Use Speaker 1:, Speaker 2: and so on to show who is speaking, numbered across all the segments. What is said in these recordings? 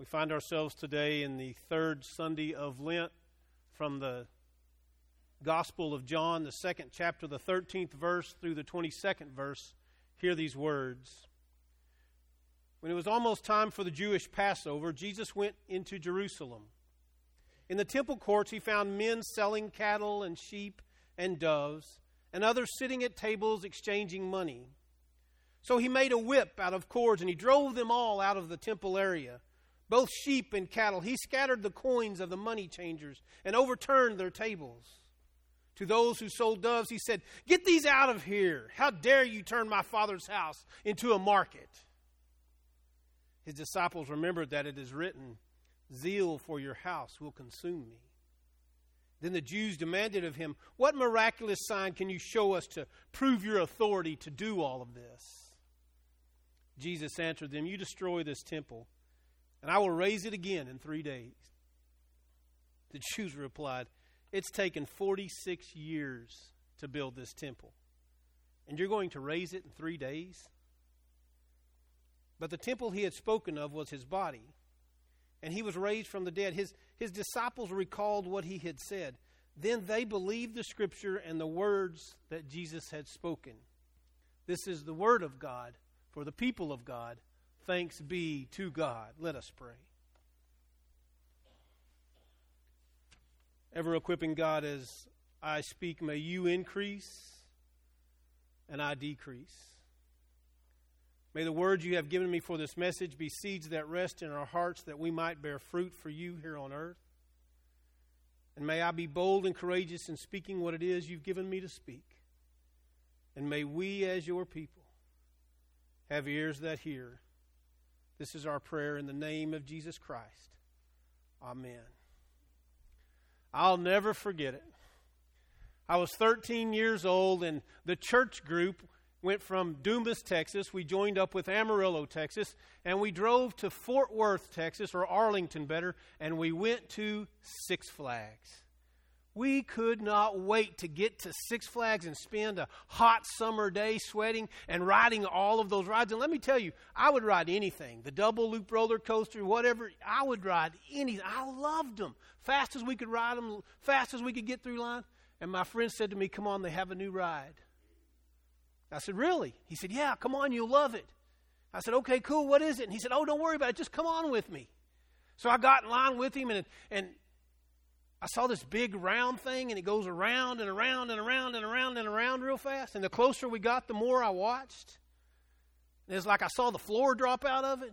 Speaker 1: We find ourselves today in the third Sunday of Lent from the Gospel of John, the second chapter, the 13th verse through the 22nd verse. Hear these words. When it was almost time for the Jewish Passover, Jesus went into Jerusalem. In the temple courts, he found men selling cattle and sheep and doves, and others sitting at tables exchanging money. So he made a whip out of cords, and he drove them all out of the temple area both sheep and cattle. He scattered the coins of the money changers and overturned their tables. To those who sold doves, he said, Get these out of here. How dare you turn my father's house into a market? His disciples remembered that it is written, Zeal for your house will consume me. Then the Jews demanded of him, What miraculous sign can you show us to prove your authority to do all of this? Jesus answered them, You destroy this temple and I will raise it again in three days. The Jews replied, It's taken 46 years to build this temple, and you're going to raise it in three days? But the temple he had spoken of was his body, and he was raised from the dead. His, his disciples recalled what he had said. Then they believed the scripture and the words that Jesus had spoken. This is the word of God for the people of God. Thanks be to God. Let us pray. Ever equipping God as I speak, may you increase and I decrease. May the words you have given me for this message be seeds that rest in our hearts that we might bear fruit for you here on earth. And may I be bold and courageous in speaking what it is you've given me to speak. And may we, as your people, have ears that hear this is our prayer in the name of Jesus Christ. Amen. I'll never forget it. I was 13 years old, and the church group went from Dumas, Texas. We joined up with Amarillo, Texas, and we drove to Fort Worth, Texas, or Arlington better, and we went to Six Flags. We could not wait to get to Six Flags and spend a hot summer day sweating and riding all of those rides. And let me tell you, I would ride anything the double loop roller coaster, whatever. I would ride anything. I loved them. Fast as we could ride them, fast as we could get through line. And my friend said to me, Come on, they have a new ride. I said, Really? He said, Yeah, come on, you'll love it. I said, Okay, cool, what is it? And he said, Oh, don't worry about it, just come on with me. So I got in line with him, and, and I saw this big round thing and it goes around and around and around and around and around real fast. And the closer we got, the more I watched. And it's like I saw the floor drop out of it.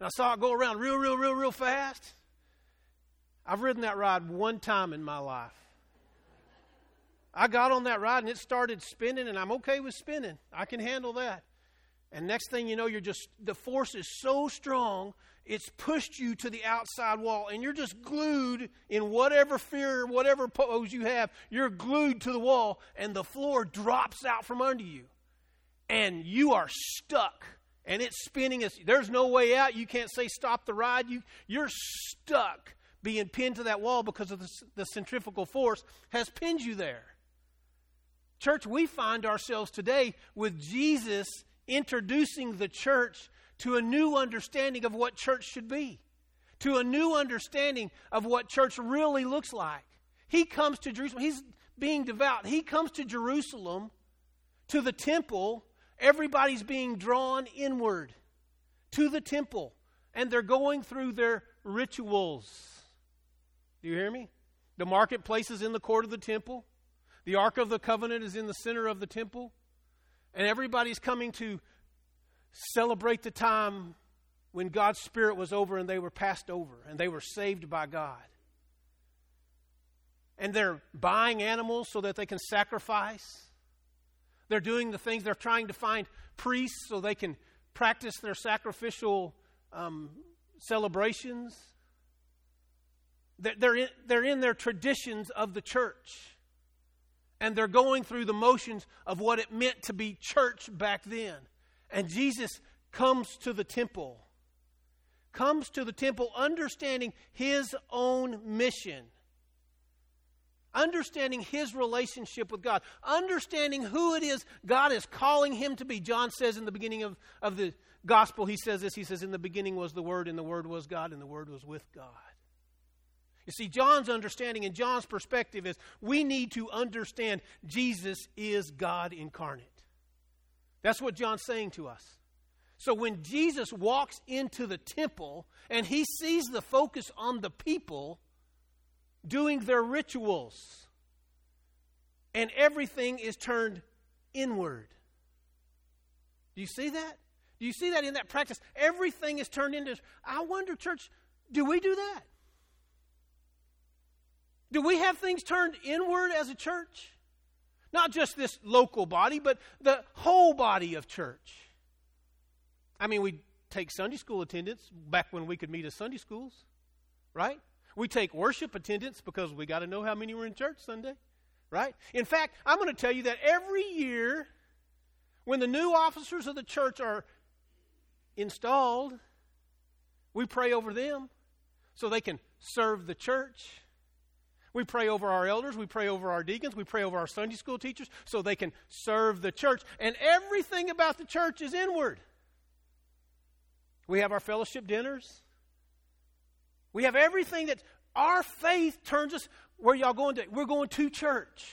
Speaker 1: And I saw it go around real, real, real, real fast. I've ridden that ride one time in my life. I got on that ride and it started spinning, and I'm okay with spinning. I can handle that. And next thing you know, you're just, the force is so strong it's pushed you to the outside wall and you're just glued in whatever fear, whatever pose you have, you're glued to the wall and the floor drops out from under you. And you are stuck and it's spinning. There's no way out. You can't say stop the ride. You, you're stuck being pinned to that wall because of the, the centrifugal force has pinned you there. Church, we find ourselves today with Jesus introducing the church to a new understanding of what church should be, to a new understanding of what church really looks like. He comes to Jerusalem, he's being devout. He comes to Jerusalem, to the temple. Everybody's being drawn inward to the temple, and they're going through their rituals. Do you hear me? The marketplace is in the court of the temple. The Ark of the Covenant is in the center of the temple. And everybody's coming to celebrate the time when God's Spirit was over and they were passed over and they were saved by God. And they're buying animals so that they can sacrifice. They're doing the things, they're trying to find priests so they can practice their sacrificial um, celebrations. They're in, they're in their traditions of the church. And they're going through the motions of what it meant to be church back then. And Jesus comes to the temple, comes to the temple understanding his own mission. understanding his relationship with God, understanding who it is God is calling him to be. John says in the beginning of, of the gospel, he says this He says, In the beginning was the Word, and the Word was God, and the Word was with God. You see, John's understanding and John's perspective is we need to understand Jesus is God incarnate. That's what John's saying to us. So when Jesus walks into the temple and he sees the focus on the people doing their rituals, and everything is turned inward. Do you see that? Do you see that in that practice? Everything is turned into. I wonder, church, do we do that? Do we have things turned inward as a church? Not just this local body, but the whole body of church. I mean, we take Sunday school attendance back when we could meet at Sunday schools, right? We take worship attendance because we got to know how many were in church Sunday, right? In fact, I'm going to tell you that every year when the new officers of the church are installed, we pray over them so they can serve the church we pray over our elders, we pray over our deacons, we pray over our Sunday school teachers so they can serve the church. And everything about the church is inward. We have our fellowship dinners. We have everything that our faith turns us where y'all going to? We're going to church.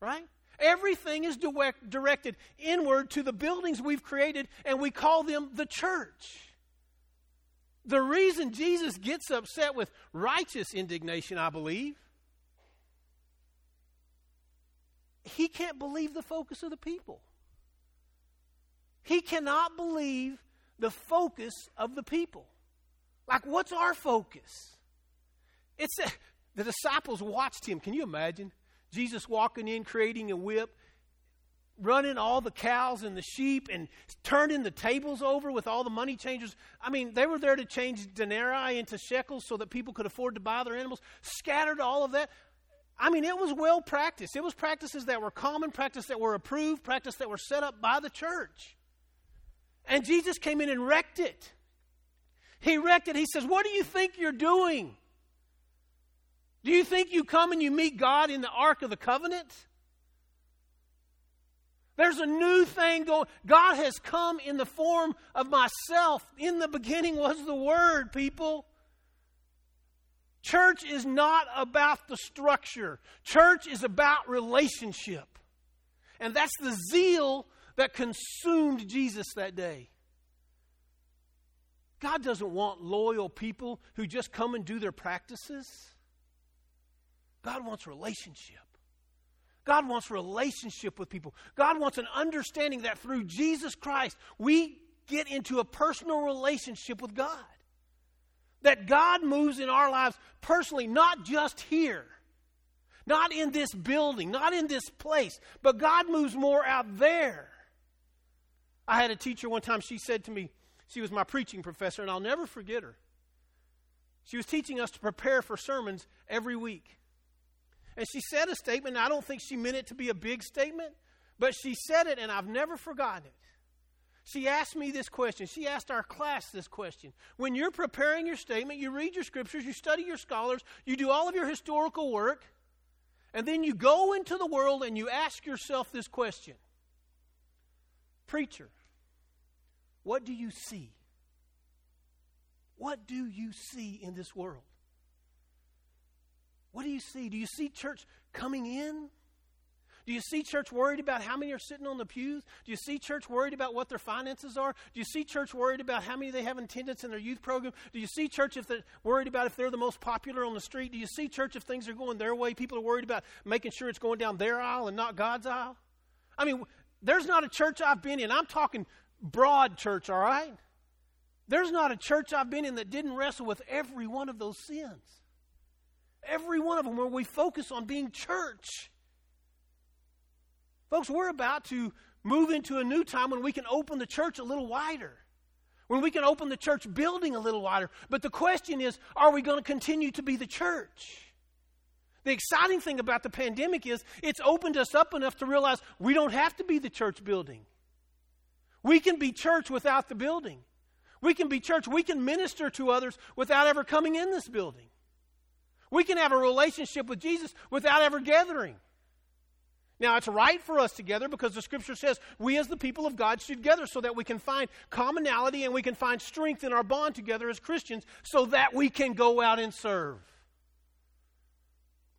Speaker 1: Right? Everything is direct, directed inward to the buildings we've created, and we call them the church. The reason Jesus gets upset with righteous indignation, I believe, he can't believe the focus of the people. He cannot believe the focus of the people. Like, what's our focus? It's a, the disciples watched him. Can you imagine? Jesus walking in, creating a whip, running all the cows and the sheep and turning the tables over with all the money changers. I mean, they were there to change denarii into shekels so that people could afford to buy their animals, scattered all of that. I mean, it was well practiced. It was practices that were common, practice that were approved, practice that were set up by the church. And Jesus came in and wrecked it. He wrecked it. He says, What do you think you're doing? Do you think you come and you meet God in the Ark of the Covenant? There's a new thing going. God has come in the form of myself. In the beginning was the Word, people. Church is not about the structure, church is about relationship. And that's the zeal that consumed Jesus that day. God doesn't want loyal people who just come and do their practices. God wants relationship. God wants relationship with people. God wants an understanding that through Jesus Christ, we get into a personal relationship with God. That God moves in our lives personally, not just here, not in this building, not in this place, but God moves more out there. I had a teacher one time, she said to me, she was my preaching professor, and I'll never forget her. She was teaching us to prepare for sermons every week. And she said a statement, I don't think she meant it to be a big statement, but she said it, and I've never forgotten it. She asked me this question. She asked our class this question. When you're preparing your statement, you read your scriptures, you study your scholars, you do all of your historical work, and then you go into the world and you ask yourself this question Preacher, what do you see? What do you see in this world? What do you see? Do you see church coming in? Do you see church worried about how many are sitting on the pews? Do you see church worried about what their finances are? Do you see church worried about how many they have in attendance in their youth program? Do you see church if they're worried about if they're the most popular on the street? Do you see church if things are going their way? People are worried about making sure it's going down their aisle and not God's aisle? I mean, there's not a church I've been in. I'm talking broad church, all right? There's not a church I've been in that didn't wrestle with every one of those sins. Every one of them where we focus on being church. Folks, we're about to move into a new time when we can open the church a little wider, when we can open the church building a little wider. But the question is are we going to continue to be the church? The exciting thing about the pandemic is it's opened us up enough to realize we don't have to be the church building. We can be church without the building. We can be church. We can minister to others without ever coming in this building. We can have a relationship with Jesus without ever gathering. Now, it's right for us together because the scripture says we as the people of God should gather so that we can find commonality and we can find strength in our bond together as Christians so that we can go out and serve.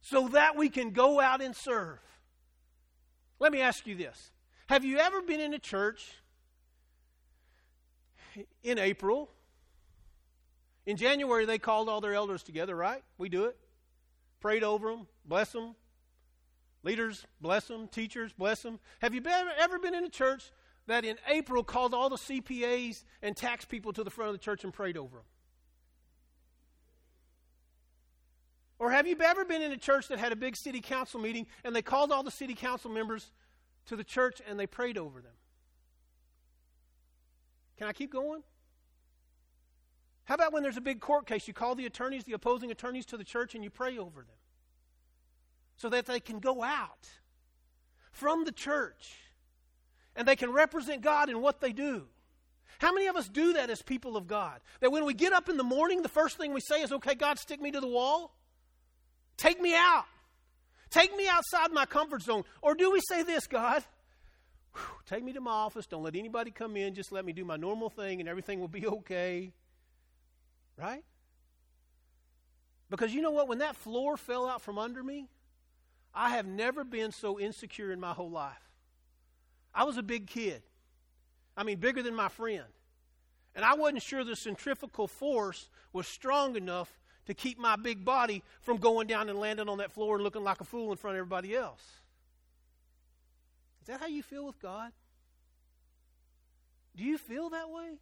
Speaker 1: So that we can go out and serve. Let me ask you this Have you ever been in a church in April? In January, they called all their elders together, right? We do it. Prayed over them, bless them, Leaders, bless them. Teachers, bless them. Have you been, ever been in a church that in April called all the CPAs and tax people to the front of the church and prayed over them? Or have you ever been in a church that had a big city council meeting and they called all the city council members to the church and they prayed over them? Can I keep going? How about when there's a big court case, you call the attorneys, the opposing attorneys to the church, and you pray over them? so that they can go out from the church and they can represent God in what they do. How many of us do that as people of God? That when we get up in the morning, the first thing we say is, okay, God, stick me to the wall. Take me out. Take me outside my comfort zone. Or do we say this, God? Take me to my office. Don't let anybody come in. Just let me do my normal thing and everything will be okay. Right? Because you know what? When that floor fell out from under me, I have never been so insecure in my whole life. I was a big kid. I mean, bigger than my friend. And I wasn't sure the centrifugal force was strong enough to keep my big body from going down and landing on that floor and looking like a fool in front of everybody else. Is that how you feel with God? Do you feel that way?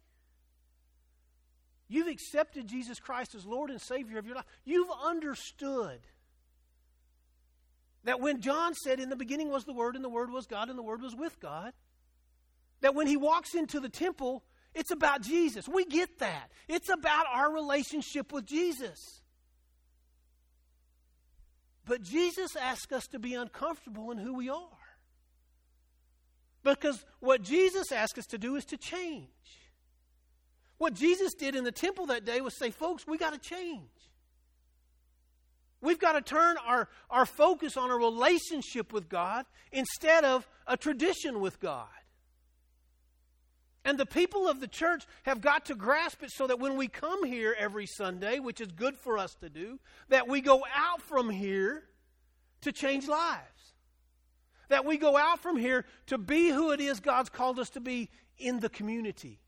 Speaker 1: You've accepted Jesus Christ as Lord and Savior of your life. You've understood that when John said, In the beginning was the Word, and the Word was God, and the Word was with God, that when he walks into the temple, it's about Jesus. We get that. It's about our relationship with Jesus. But Jesus asks us to be uncomfortable in who we are. Because what Jesus asks us to do is to change. What Jesus did in the temple that day was say, folks, we got to change. We've got to turn our, our focus on a relationship with God instead of a tradition with God. And the people of the church have got to grasp it so that when we come here every Sunday, which is good for us to do, that we go out from here to change lives. That we go out from here to be who it is God's called us to be in the community.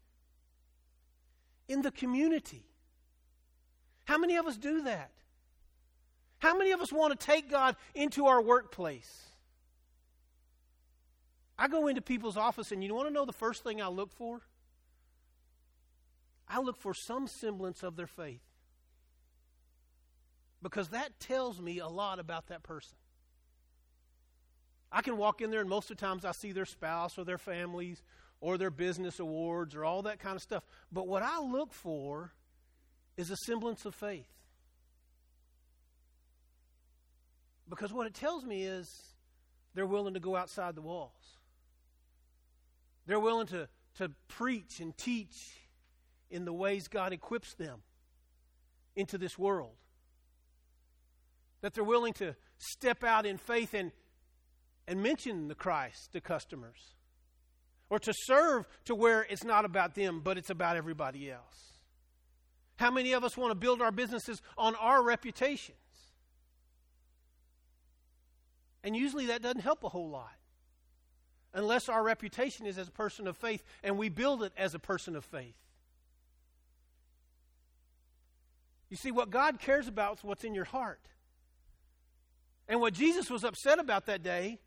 Speaker 1: In the community. How many of us do that? How many of us want to take God into our workplace? I go into people's office, and you want to know the first thing I look for? I look for some semblance of their faith. Because that tells me a lot about that person. I can walk in there, and most of the times I see their spouse or their families or their business awards or all that kind of stuff. But what I look for is a semblance of faith. Because what it tells me is they're willing to go outside the walls. They're willing to, to preach and teach in the ways God equips them into this world. That they're willing to step out in faith and, and mention the Christ to customers. Or to serve to where it's not about them, but it's about everybody else. How many of us want to build our businesses on our reputations? And usually that doesn't help a whole lot. Unless our reputation is as a person of faith and we build it as a person of faith. You see, what God cares about is what's in your heart. And what Jesus was upset about that day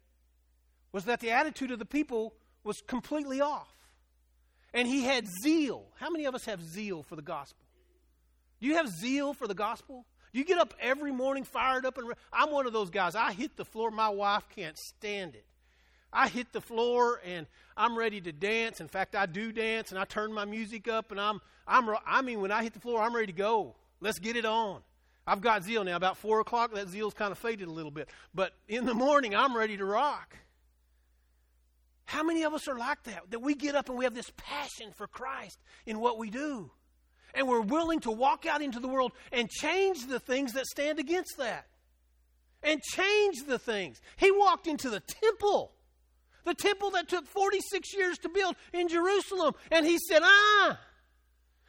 Speaker 1: was that the attitude of the people was completely off. And he had zeal. How many of us have zeal for the gospel? Do you have zeal for the gospel? Do you get up every morning fired up and re- I'm one of those guys. I hit the floor. My wife can't stand it. I hit the floor and I'm ready to dance. In fact, I do dance and I turn my music up and I'm I'm I mean when I hit the floor, I'm ready to go. Let's get it on. I've got zeal now. About four o'clock, that zeal's kind of faded a little bit. But in the morning, I'm ready to rock. How many of us are like that? That we get up and we have this passion for Christ in what we do. And we're willing to walk out into the world and change the things that stand against that. And change the things. He walked into the temple, the temple that took 46 years to build in Jerusalem. And he said, Ah,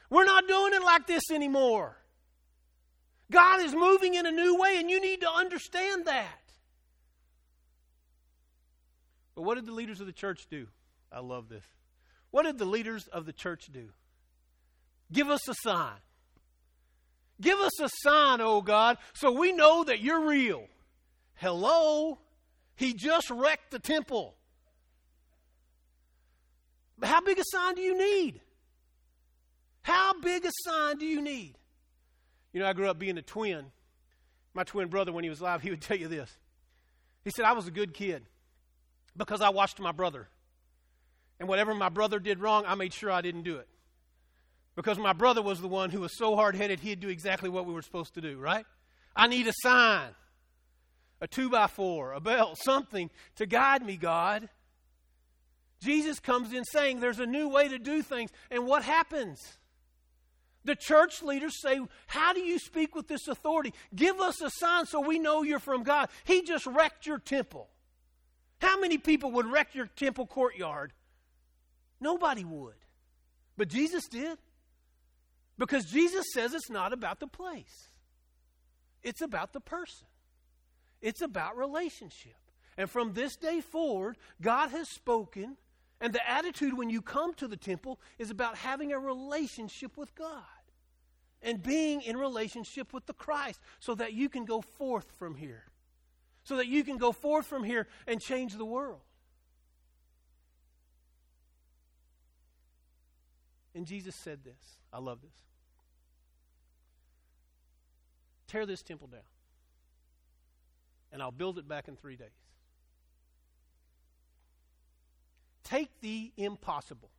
Speaker 1: we're not doing it like this anymore. God is moving in a new way, and you need to understand that. But what did the leaders of the church do? I love this. What did the leaders of the church do? Give us a sign. Give us a sign, oh God, so we know that you're real. Hello? He just wrecked the temple. But how big a sign do you need? How big a sign do you need? You know, I grew up being a twin. My twin brother, when he was alive, he would tell you this. He said, I was a good kid because I watched my brother. And whatever my brother did wrong, I made sure I didn't do it. Because my brother was the one who was so hard headed, he'd do exactly what we were supposed to do, right? I need a sign, a two by four, a belt, something to guide me, God. Jesus comes in saying there's a new way to do things. And what happens? The church leaders say, How do you speak with this authority? Give us a sign so we know you're from God. He just wrecked your temple. How many people would wreck your temple courtyard? Nobody would. But Jesus did. Because Jesus says it's not about the place, it's about the person, it's about relationship. And from this day forward, God has spoken, and the attitude when you come to the temple is about having a relationship with God and being in relationship with the Christ so that you can go forth from here so that you can go forth from here and change the world. And Jesus said this. I love this. Tear this temple down, and I'll build it back in three days. Take the impossible.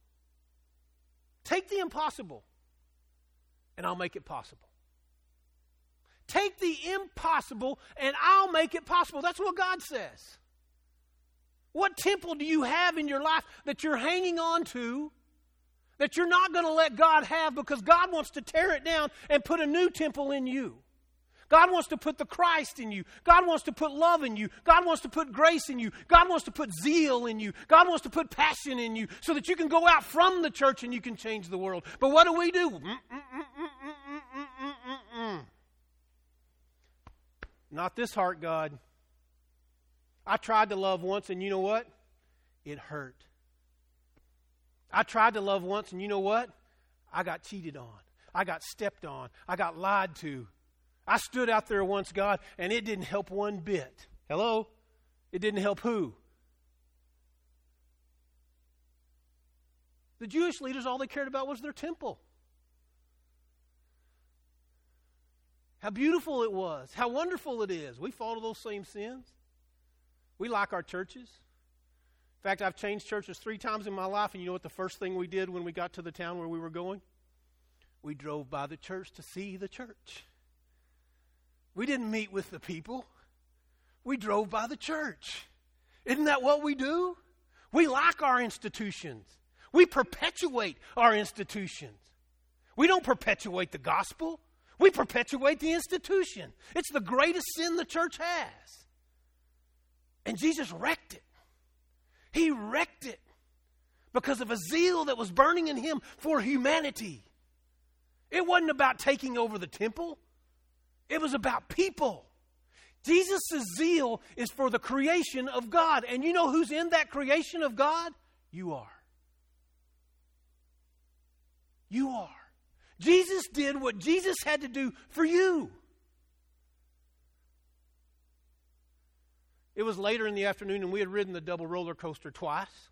Speaker 1: Take the impossible, and I'll make it possible. Take the impossible and I'll make it possible. That's what God says. What temple do you have in your life that you're hanging on to that you're not going to let God have because God wants to tear it down and put a new temple in you? God wants to put the Christ in you. God wants to put love in you. God wants to put grace in you. God wants to put zeal in you. God wants to put passion in you so that you can go out from the church and you can change the world. But what do we do? Mm-mm-mm-mm-mm-mm-mm. Not this heart, God. I tried to love once, and you know what? It hurt. I tried to love once, and you know what? I got cheated on. I got stepped on. I got lied to. I stood out there once, God, and it didn't help one bit. Hello? It didn't help who? The Jewish leaders, all they cared about was their temple. How beautiful it was. How wonderful it is. We follow those same sins. We like our churches. In fact, I've changed churches three times in my life, and you know what the first thing we did when we got to the town where we were going? We drove by the church to see the church. We didn't meet with the people, we drove by the church. Isn't that what we do? We like our institutions, we perpetuate our institutions. We don't perpetuate the gospel. We perpetuate the institution. It's the greatest sin the church has. And Jesus wrecked it. He wrecked it because of a zeal that was burning in him for humanity. It wasn't about taking over the temple, it was about people. Jesus' zeal is for the creation of God. And you know who's in that creation of God? You are. You are. Jesus did what Jesus had to do for you. It was later in the afternoon, and we had ridden the double roller coaster twice.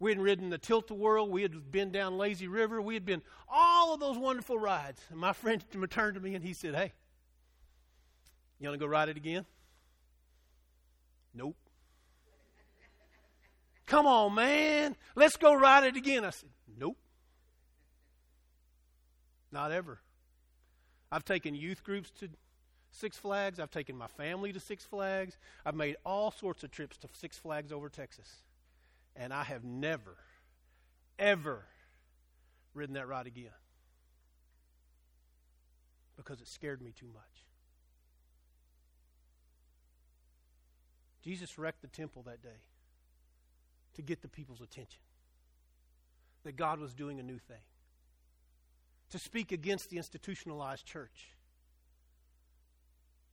Speaker 1: We had ridden the tilt a whirl. We had been down Lazy River. We had been all of those wonderful rides. And my friend turned to me and he said, Hey, you want to go ride it again? Nope. Come on, man. Let's go ride it again. I said, Nope. Not ever. I've taken youth groups to Six Flags. I've taken my family to Six Flags. I've made all sorts of trips to Six Flags over Texas. And I have never, ever ridden that ride again. because it scared me too much. Jesus wrecked the temple that day to get the people's attention that God was doing a new thing, to speak against the institutionalized church,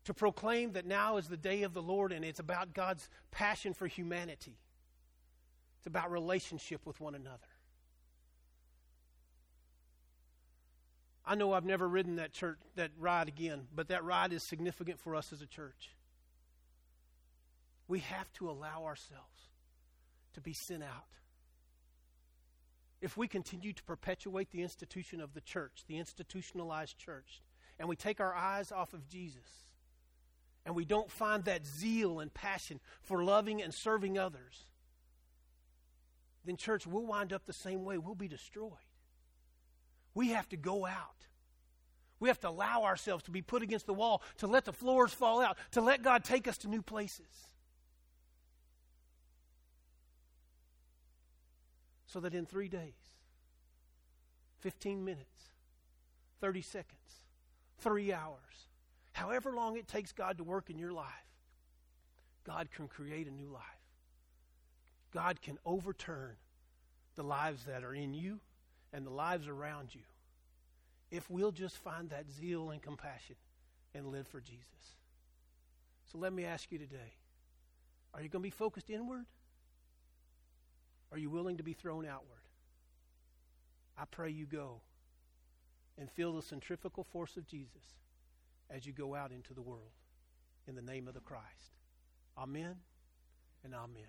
Speaker 1: to proclaim that now is the day of the Lord and it's about God's passion for humanity, it's about relationship with one another. I know I've never ridden that church that ride again, but that ride is significant for us as a church. We have to allow ourselves to be sent out. If we continue to perpetuate the institution of the church, the institutionalized church, and we take our eyes off of Jesus, and we don't find that zeal and passion for loving and serving others, then, church, we'll wind up the same way. We'll be destroyed. We have to go out. We have to allow ourselves to be put against the wall, to let the floors fall out, to let God take us to new places. So that in three days, 15 minutes, 30 seconds, three hours, however long it takes God to work in your life, God can create a new life. God can overturn the lives that are in you and the lives around you if we'll just find that zeal and compassion and live for Jesus. So let me ask you today are you going to be focused inward? Are you willing to be thrown outward? I pray you go and feel the centrifugal force of Jesus as you go out into the world in the name of the Christ. Amen and amen.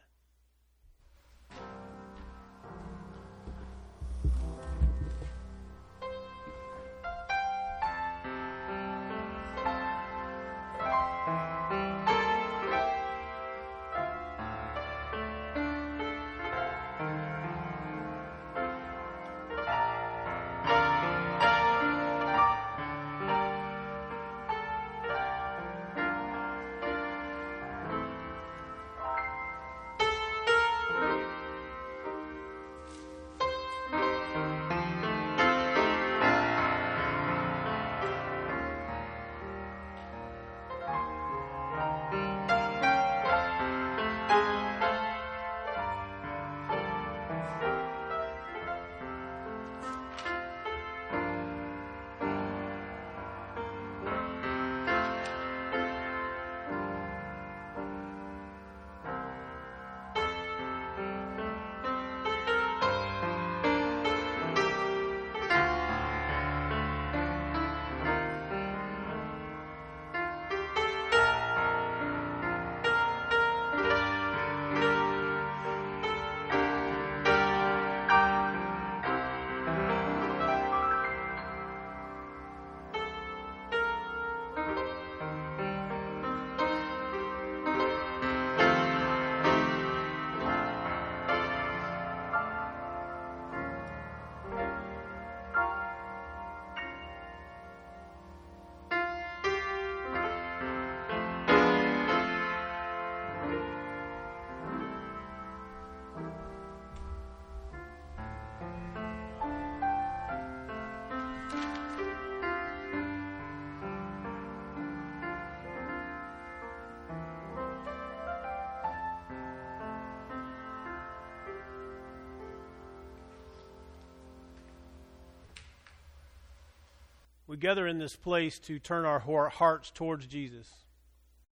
Speaker 1: We gather in this place to turn our hearts towards Jesus.